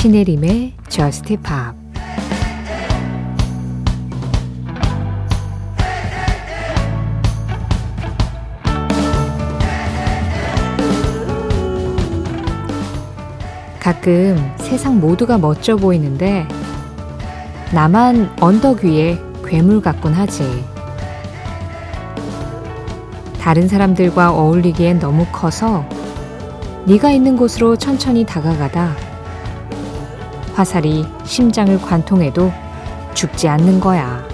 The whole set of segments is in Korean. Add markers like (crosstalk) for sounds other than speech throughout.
신혜림의 Just Pop 가끔 세상 모두가 멋져 보이는데 나만 언덕 위에 괴물 같곤 하지. 다른 사람들과 어울리기엔 너무 커서 네가 있는 곳으로 천천히 다가가다 화살이 심장을 관통해도 죽지 않는 거야.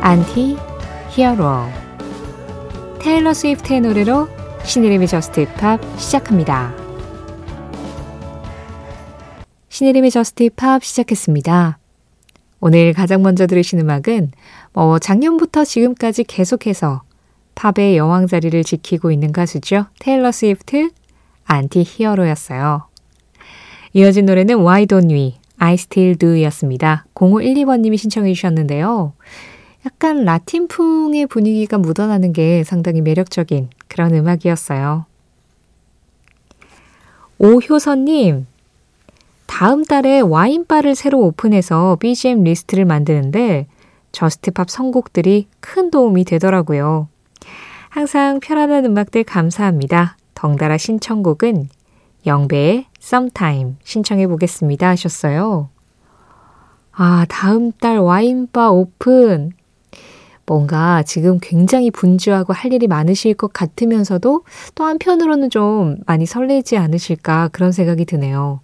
Anti-Hero 테일러 스위프트의 노래로 신혜림의 Just Pop 시작합니다. 신혜림의 Just Pop 시작했습니다. 오늘 가장 먼저 들으신 음악은 뭐 작년부터 지금까지 계속해서 팝의 여왕 자리를 지키고 있는 가수죠. 테일러 스위프트 Anti-Hero였어요. 이어진 노래는 Why Don't We, I Still Do 였습니다. 0512번님이 신청해 주셨는데요. 약간 라틴풍의 분위기가 묻어나는 게 상당히 매력적인 그런 음악이었어요. 오효선님, 다음 달에 와인바를 새로 오픈해서 BGM 리스트를 만드는데 Just Pop 선곡들이 큰 도움이 되더라고요. 항상 편안한 음악들 감사합니다. 덩달아 신청곡은 Yung Bae의 Sometime 신청해 보겠습니다 하셨어요. 아, 다음 달 와인바 오픈. 뭔가 지금 굉장히 분주하고 할 일이 많으실 것 같으면서도 또 한편으로는 좀 많이 설레지 않으실까 그런 생각이 드네요.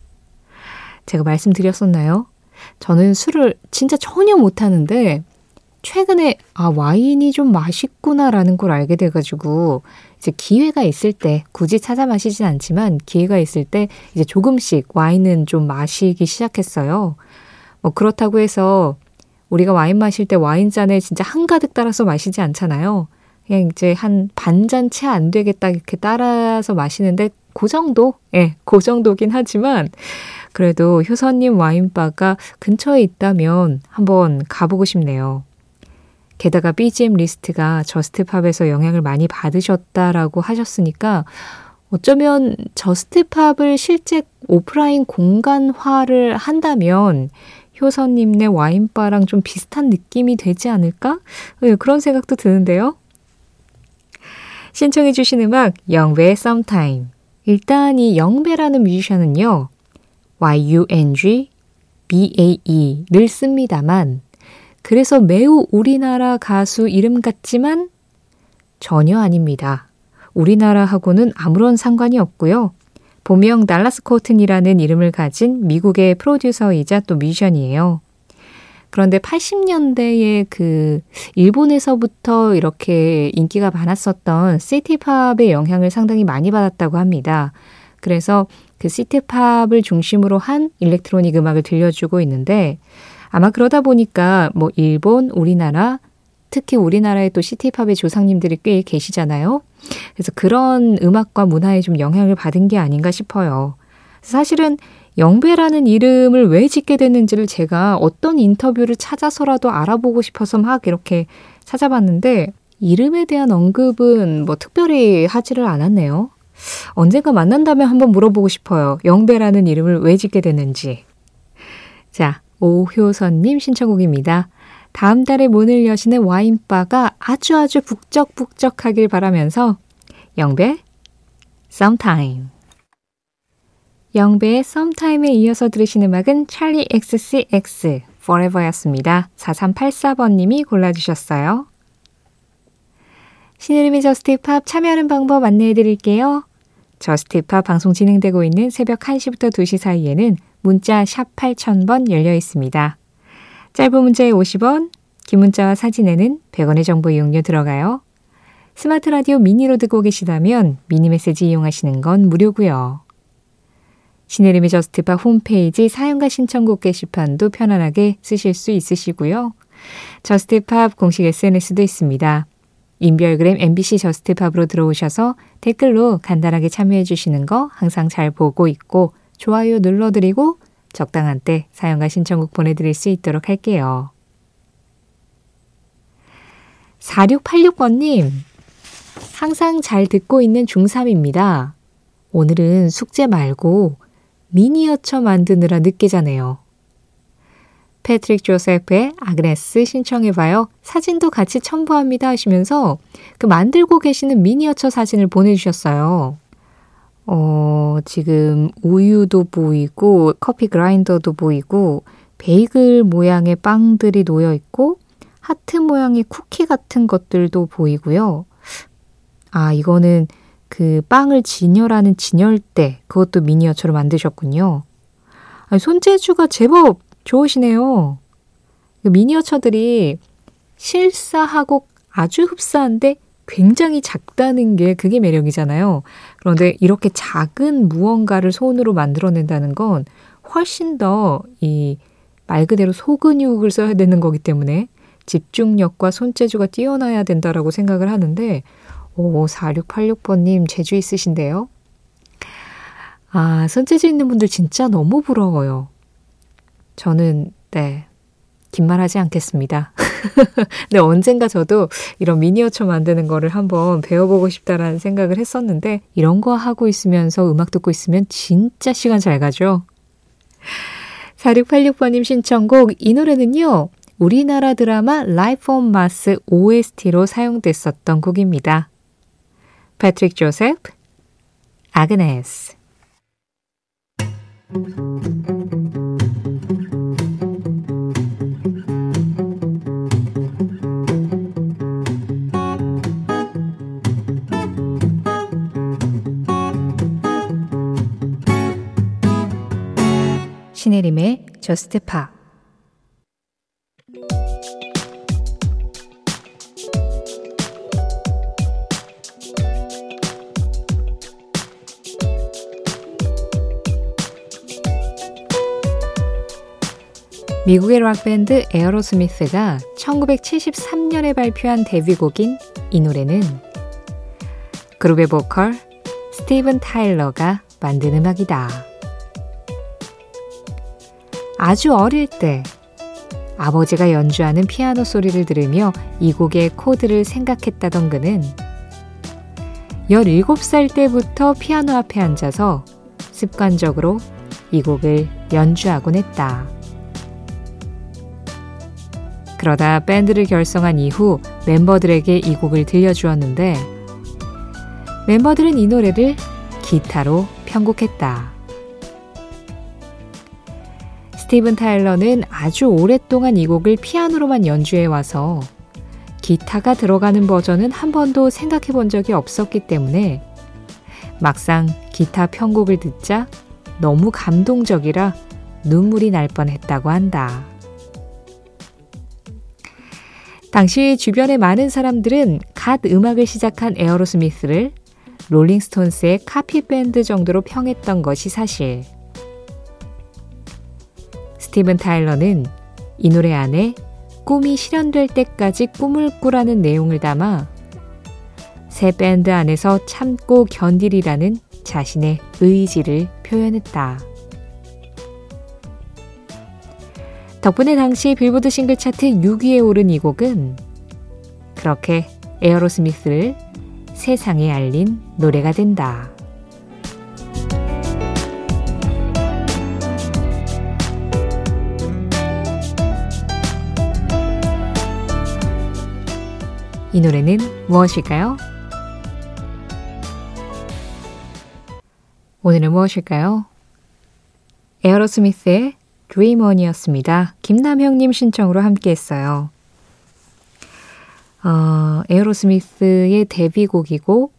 제가 말씀드렸었나요? 저는 술을 진짜 전혀 못하는데 최근에 아 와인이 좀 맛있구나라는 걸 알게 돼가지고 이제 기회가 있을 때 굳이 찾아 마시진 않지만 기회가 있을 때 이제 조금씩 와인은 좀 마시기 시작했어요. 뭐 그렇다고 해서 우리가 와인 마실 때 와인잔에 진짜 한가득 따라서 마시지 않잖아요. 그냥 이제 한 반 잔 채 안 되게 딱 이렇게 따라서 마시는데 그 정도? 예, 네, 그 정도긴 하지만 그래도 효선님 와인바가 근처에 있다면 한번 가보고 싶네요. 게다가 BGM 리스트가 JUST POP에서 영향을 많이 받으셨다라고 하셨으니까 어쩌면 JUST POP을 실제 오프라인 공간화를 한다면 효선님네 와인바랑 좀 비슷한 느낌이 되지 않을까? 네, 그런 생각도 드는데요. 신청해 주신 음악 영배의 Sometime. 일단 이 영배라는 뮤지션은요. Y-U-N-G B-A-E를 씁니다만 그래서 매우 우리나라 가수 이름 같지만 전혀 아닙니다. 우리나라하고는 아무런 상관이 없고요. 본명 달라스 코튼이라는 이름을 가진 미국의 프로듀서이자 또 뮤지션이에요. 그런데 80년대에 그 일본에서부터 이렇게 인기가 많았었던 시티팝의 영향을 상당히 많이 받았다고 합니다. 그래서 그 시티팝을 중심으로 한 일렉트로닉 음악을 들려주고 있는데 아마 그러다 보니까 뭐 일본, 우리나라, 특히 우리나라의 또 시티팝의 조상님들이 꽤 계시잖아요. 그래서 그런 음악과 문화에 좀 영향을 받은 게 아닌가 싶어요. 사실은 영배라는 이름을 왜 짓게 됐는지를 제가 어떤 인터뷰를 찾아서라도 알아보고 싶어서 막 이렇게 찾아봤는데 이름에 대한 언급은 뭐 특별히 하지를 않았네요. 언젠가 만난다면 한번 물어보고 싶어요. 영배라는 이름을 왜 짓게 됐는지. 자, 오효선님 신청곡입니다. 다음 달에 문을 여시는 와인바가 아주 아주 북적북적하길 바라면서 영배 Sometime 영배의 Sometime에 이어서 들으신 음악은 찰리 XCX Forever였습니다. 4384번님이 골라주셨어요. 신의림의 저스티팝 참여하는 방법 안내해 드릴게요. 저스티팝 방송 진행되고 있는 새벽 1시부터 2시 사이에는 문자 샵 8000번 열려 있습니다. 짧은 문자에 50원, 긴 문자와 사진에는 100원의 정보 이용료 들어가요. 스마트 라디오 미니로 듣고 계시다면 미니 메시지 이용하시는 건 무료고요. 신혜림의 JUST POP 홈페이지 사연과 신청곡 게시판도 편안하게 쓰실 수 있으시고요. JUST POP 공식 SNS도 있습니다. 인별그램 MBC JUST POP으로 들어오셔서 댓글로 간단하게 참여해 주시는 거 항상 잘 보고 있고 좋아요 눌러드리고 적당한 때 사연과 신청곡 보내드릴 수 있도록 할게요. 4686번님, 항상 잘 듣고 있는 중3입니다. 오늘은 숙제 말고 미니어처 만드느라 늦게 자네요. 패트릭 조세프의 아그네스 신청해봐요. 사진도 같이 첨부합니다 하시면서 그 만들고 계시는 미니어처 사진을 보내주셨어요. 어, 지금 우유도 보이고 커피 그라인더도 보이고 베이글 모양의 빵들이 놓여 있고 하트 모양의 쿠키 같은 것들도 보이고요. 아, 이거는 그 빵을 진열하는 진열대 그것도 미니어처로 만드셨군요. 아니, 손재주가 제법 좋으시네요. 그 미니어처들이 실사하고 아주 흡사한데 굉장히 작다는 게 그게 매력이잖아요. 그런데 이렇게 작은 무언가를 손으로 만들어낸다는 건 훨씬 더 이 말 그대로 소근육을 써야 되는 거기 때문에 집중력과 손재주가 뛰어나야 된다라고 생각을 하는데 오, 4686번님 재주 있으신데요? 아, 손재주 있는 분들 진짜 너무 부러워요. 저는, 네, 긴 말 하지 않겠습니다. 근데 (laughs) 언젠가 저도 이런 미니어처 만드는 거를 한번 배워보고 싶다라는 생각을 했었는데, 이런 거 하고 있으면서 음악 듣고 있으면 진짜 시간 잘 가죠? 4686번님 신청곡, 이 노래는요, 우리나라 드라마 Life on Mars OST로 사용됐었던 곡입니다. 패트릭 조셉, Agnes. 신혜림의 저스트 파 미국의 락밴드 에어로스미스가 1973년에 발표한 데뷔곡인 이 노래는 그룹의 보컬 스티븐 타일러가 만든 음악이다. 아주 어릴 때 아버지가 연주하는 피아노 소리를 들으며 이 곡의 코드를 생각했다던 그는 17살 때부터 피아노 앞에 앉아서 습관적으로 이 곡을 연주하곤 했다. 그러다 밴드를 결성한 이후 멤버들에게 이 곡을 들려주었는데 멤버들은 이 노래를 기타로 편곡했다. 스티븐 타일러는 아주 오랫동안 이 곡을 피아노로만 연주해 와서 기타가 들어가는 버전은 한 번도 생각해 본 적이 없었기 때문에 막상 기타 편곡을 듣자 너무 감동적이라 눈물이 날 뻔했다고 한다. 당시 주변의 많은 사람들은 갓 음악을 시작한 에어로스미스를 롤링스톤스의 카피밴드 정도로 평했던 것이 사실. 스티븐 타일러는 이 노래 안에 꿈이 실현될 때까지 꿈을 꾸라는 내용을 담아 새 밴드 안에서 참고 견디리라는 자신의 의지를 표현했다. 덕분에 당시 빌보드 싱글 차트 6위에 오른 이 곡은 그렇게 에어로스미스를 세상에 알린 노래가 된다. 이 노래는 무엇일까요? 오늘은 무엇일까요? 에어로스미스의 드리먼이었습니다. 김남형님 신청으로 함께 했어요. 어, 에어로스미스의 데뷔곡이고,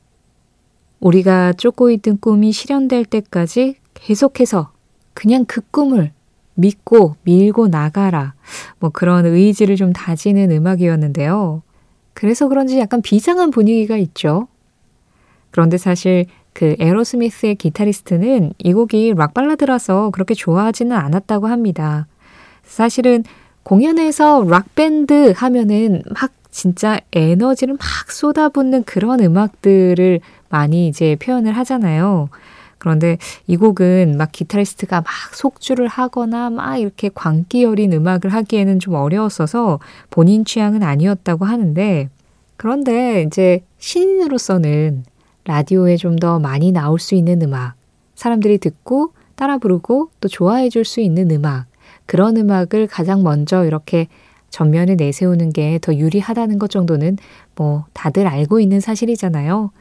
우리가 쫓고 있던 꿈이 실현될 때까지 계속해서 그냥 그 꿈을 믿고 밀고 나가라. 뭐 그런 의지를 좀 다지는 음악이었는데요. 그래서 그런지 약간 비장한 분위기가 있죠. 그런데 사실 그 에로스미스의 기타리스트는 이 곡이 락 발라드라서 그렇게 좋아하지는 않았다고 합니다. 사실은 공연에서 락 밴드 하면은 막 진짜 에너지를 막 쏟아붓는 그런 음악들을 많이 이제 표현을 하잖아요. 그런데 이 곡은 막 기타리스트가 막 속주를 하거나 막 이렇게 광기 어린 음악을 하기에는 좀 어려웠어서 본인 취향은 아니었다고 하는데 그런데 이제 신인으로서는 라디오에 좀 더 많이 나올 수 있는 음악, 사람들이 듣고 따라 부르고 또 좋아해 줄 수 있는 음악, 그런 음악을 가장 먼저 이렇게 전면에 내세우는 게 더 유리하다는 것 정도는 뭐 다들 알고 있는 사실이잖아요.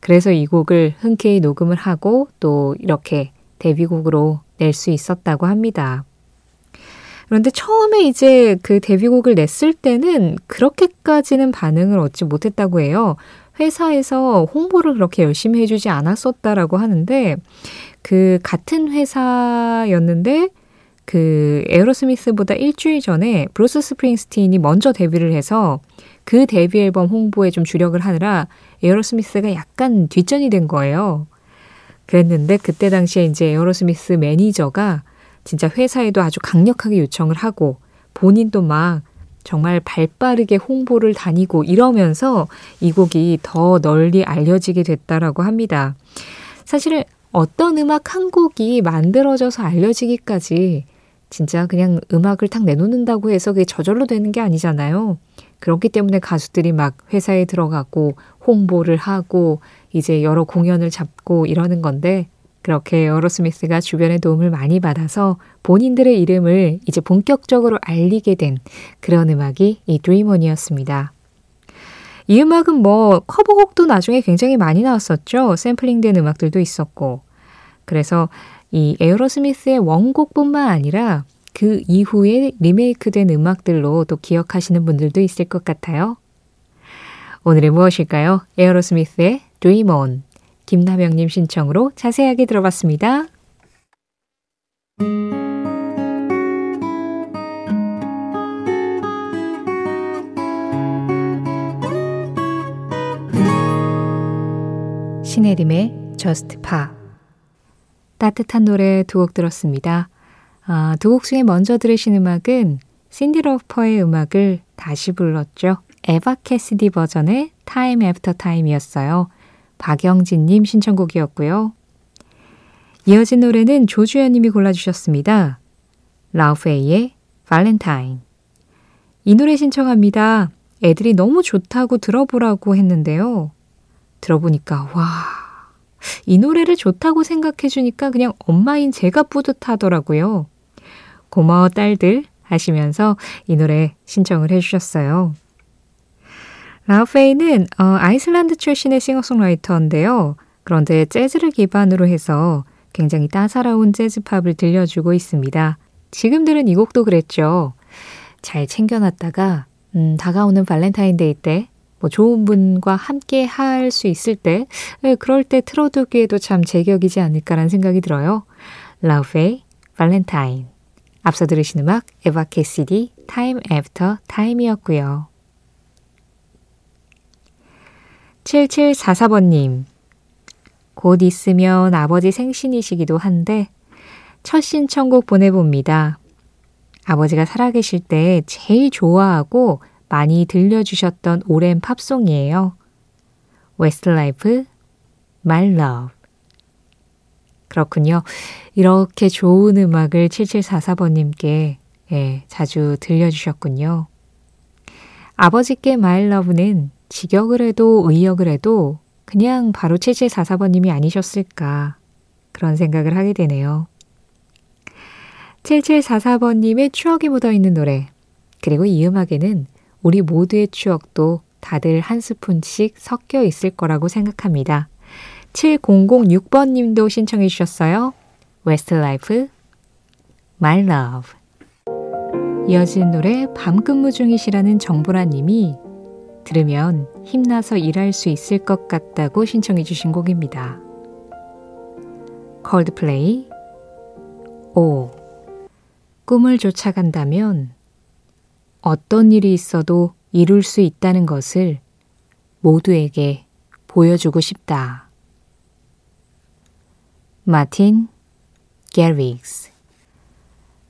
그래서 이 곡을 흔쾌히 녹음을 하고 또 이렇게 데뷔곡으로 낼 수 있었다고 합니다. 그런데 처음에 이제 그 데뷔곡을 냈을 때는 그렇게까지는 반응을 얻지 못했다고 해요. 회사에서 홍보를 그렇게 열심히 해주지 않았었다라고 하는데 그 같은 회사였는데 그 에어로스미스보다 일주일 전에 브루스 스프링스틴이 먼저 데뷔를 해서 그 데뷔 앨범 홍보에 좀 주력을 하느라 에어로스미스가 약간 뒷전이 된 거예요. 그랬는데 그때 당시에 이제 에어로스미스 매니저가 진짜 회사에도 아주 강력하게 요청을 하고 본인도 막 정말 발 빠르게 홍보를 다니고 이러면서 이 곡이 더 널리 알려지게 됐다라고 합니다. 사실 어떤 음악 한 곡이 만들어져서 알려지기까지 진짜 그냥 음악을 탁 내놓는다고 해서 그게 저절로 되는 게 아니잖아요. 그렇기 때문에 가수들이 막 회사에 들어가고 홍보를 하고 이제 여러 공연을 잡고 이러는 건데 그렇게 어로스미스가 주변의 도움을 많이 받아서 본인들의 이름을 이제 본격적으로 알리게 된 그런 음악이 이 드리먼이었습니다. 이 음악은 뭐 커버곡도 나중에 굉장히 많이 나왔었죠. 샘플링된 음악들도 있었고. 그래서 이 에어로스미스의 원곡뿐만 아니라 그 이후에 리메이크된 음악들로 또 기억하시는 분들도 있을 것 같아요. 오늘은 무엇일까요? 에어로스미스의 Dream On. 김남영님 신청으로 자세하게 들어봤습니다. 신혜림의 Just Pa 따뜻한 노래 두 곡 들었습니다. 아, 두곡 중에 먼저 들으신 음악은 신디 러퍼의 음악을 다시 불렀죠. 에바 캐시디 버전의 Time After Time이었어요. 박영진님 신청곡이었고요. 이어진 노래는 조주연님이 골라주셨습니다. 라우페이의 발렌타인. 이 노래 신청합니다. 애들이 너무 좋다고 들어보라고 했는데요. 들어보니까, 와, 이 노래를 좋다고 생각해 주니까 그냥 엄마인 제가 뿌듯하더라고요. 고마워 딸들 하시면서 이 노래 신청을 해주셨어요. 라우페이는 어, 아이슬란드 출신의 싱어송라이터인데요. 그런데 재즈를 기반으로 해서 굉장히 따사로운 재즈팝을 들려주고 있습니다. 지금 들은 이 곡도 그랬죠. 잘 챙겨놨다가 음, 다가오는 발렌타인데이 때, 뭐 좋은 분과 함께 할 수 있을 때, 네, 그럴 때 틀어두기에도 참 제격이지 않을까라는 생각이 들어요. 라우페이, 발렌타인. 앞서 들으신 음악 에바 캐시디, Time After Time이었고요. 7744번님. 곧 있으면 아버지 생신이시기도 한데 첫 신청곡 보내봅니다. 아버지가 살아계실 때 제일 좋아하고 많이 들려주셨던 오랜 팝송이에요. 웨스트라이프, My Love. 그렇군요. 이렇게 좋은 음악을 7744번님께 예, 자주 들려주셨군요. 아버지께 My Love는 직역을 해도 의역을 해도 그냥 바로 7744번님이 아니셨을까 그런 생각을 하게 되네요. 7744번님의 추억이 묻어 있는 노래 그리고 이 음악에는 우리 모두의 추억도 다들 한 스푼씩 섞여 있을 거라고 생각합니다. 7006번님도 신청해 주셨어요. 웨스트라이프 My Love 이어진 노래 밤근무 중이시라는 정보라님이 들으면 힘나서 일할 수 있을 것 같다고 신청해 주신 곡입니다. 콜드플레이 오 꿈을 쫓아간다면 어떤 일이 있어도 이룰 수 있다는 것을 모두에게 보여주고 싶다. 마틴 게릭스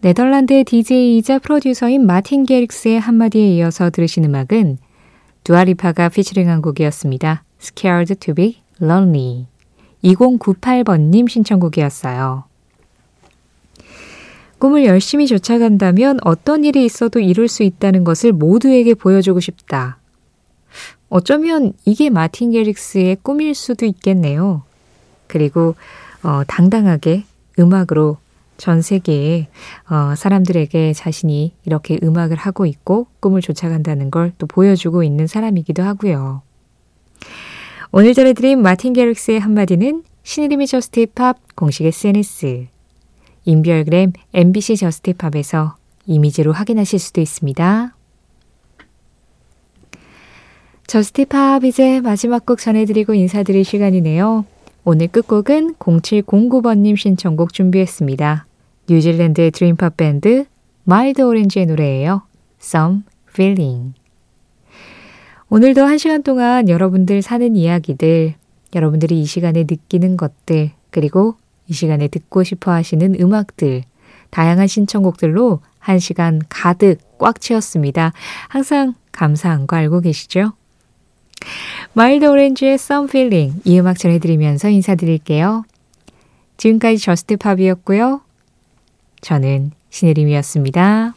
네덜란드의 DJ이자 프로듀서인 마틴 게릭스의 한마디에 이어서 들으신 음악은 두아리파가 피처링한 곡이었습니다. Scared to be Lonely. 2098번님 신청곡이었어요. 꿈을 열심히 쫓아간다면 어떤 일이 있어도 이룰 수 있다는 것을 모두에게 보여주고 싶다. 어쩌면 이게 마틴 게릭스의 꿈일 수도 있겠네요. 그리고 어, 당당하게 음악으로 전 세계의 어, 사람들에게 자신이 이렇게 음악을 하고 있고 꿈을 쫓아간다는 걸 또 보여주고 있는 사람이기도 하고요. 오늘 전해드린 마틴 개릭스의 한마디는 신혜림의 JUST POP 공식 SNS, 인별그램 MBC JUST POP에서 이미지로 확인하실 수도 있습니다. JUST POP 이제 마지막 곡 전해드리고 인사드릴 시간이네요. 오늘 끝곡은 0709번님 신청곡 준비했습니다. 뉴질랜드의 dream pop 밴드 마일드 오렌지의 노래예요. Some Feeling. 오늘도 한 시간 동안 여러분들 사는 이야기들, 여러분들이 이 시간에 느끼는 것들, 그리고 이 시간에 듣고 싶어 하시는 음악들, 다양한 신청곡들로 한 시간 가득 꽉 채웠습니다. 항상 감사한 거 알고 계시죠? 마일드 오렌지의 Some Feeling 이 음악 전해드리면서 인사드릴게요. 지금까지 JUST POP이었고요. 저는 신혜림이었습니다.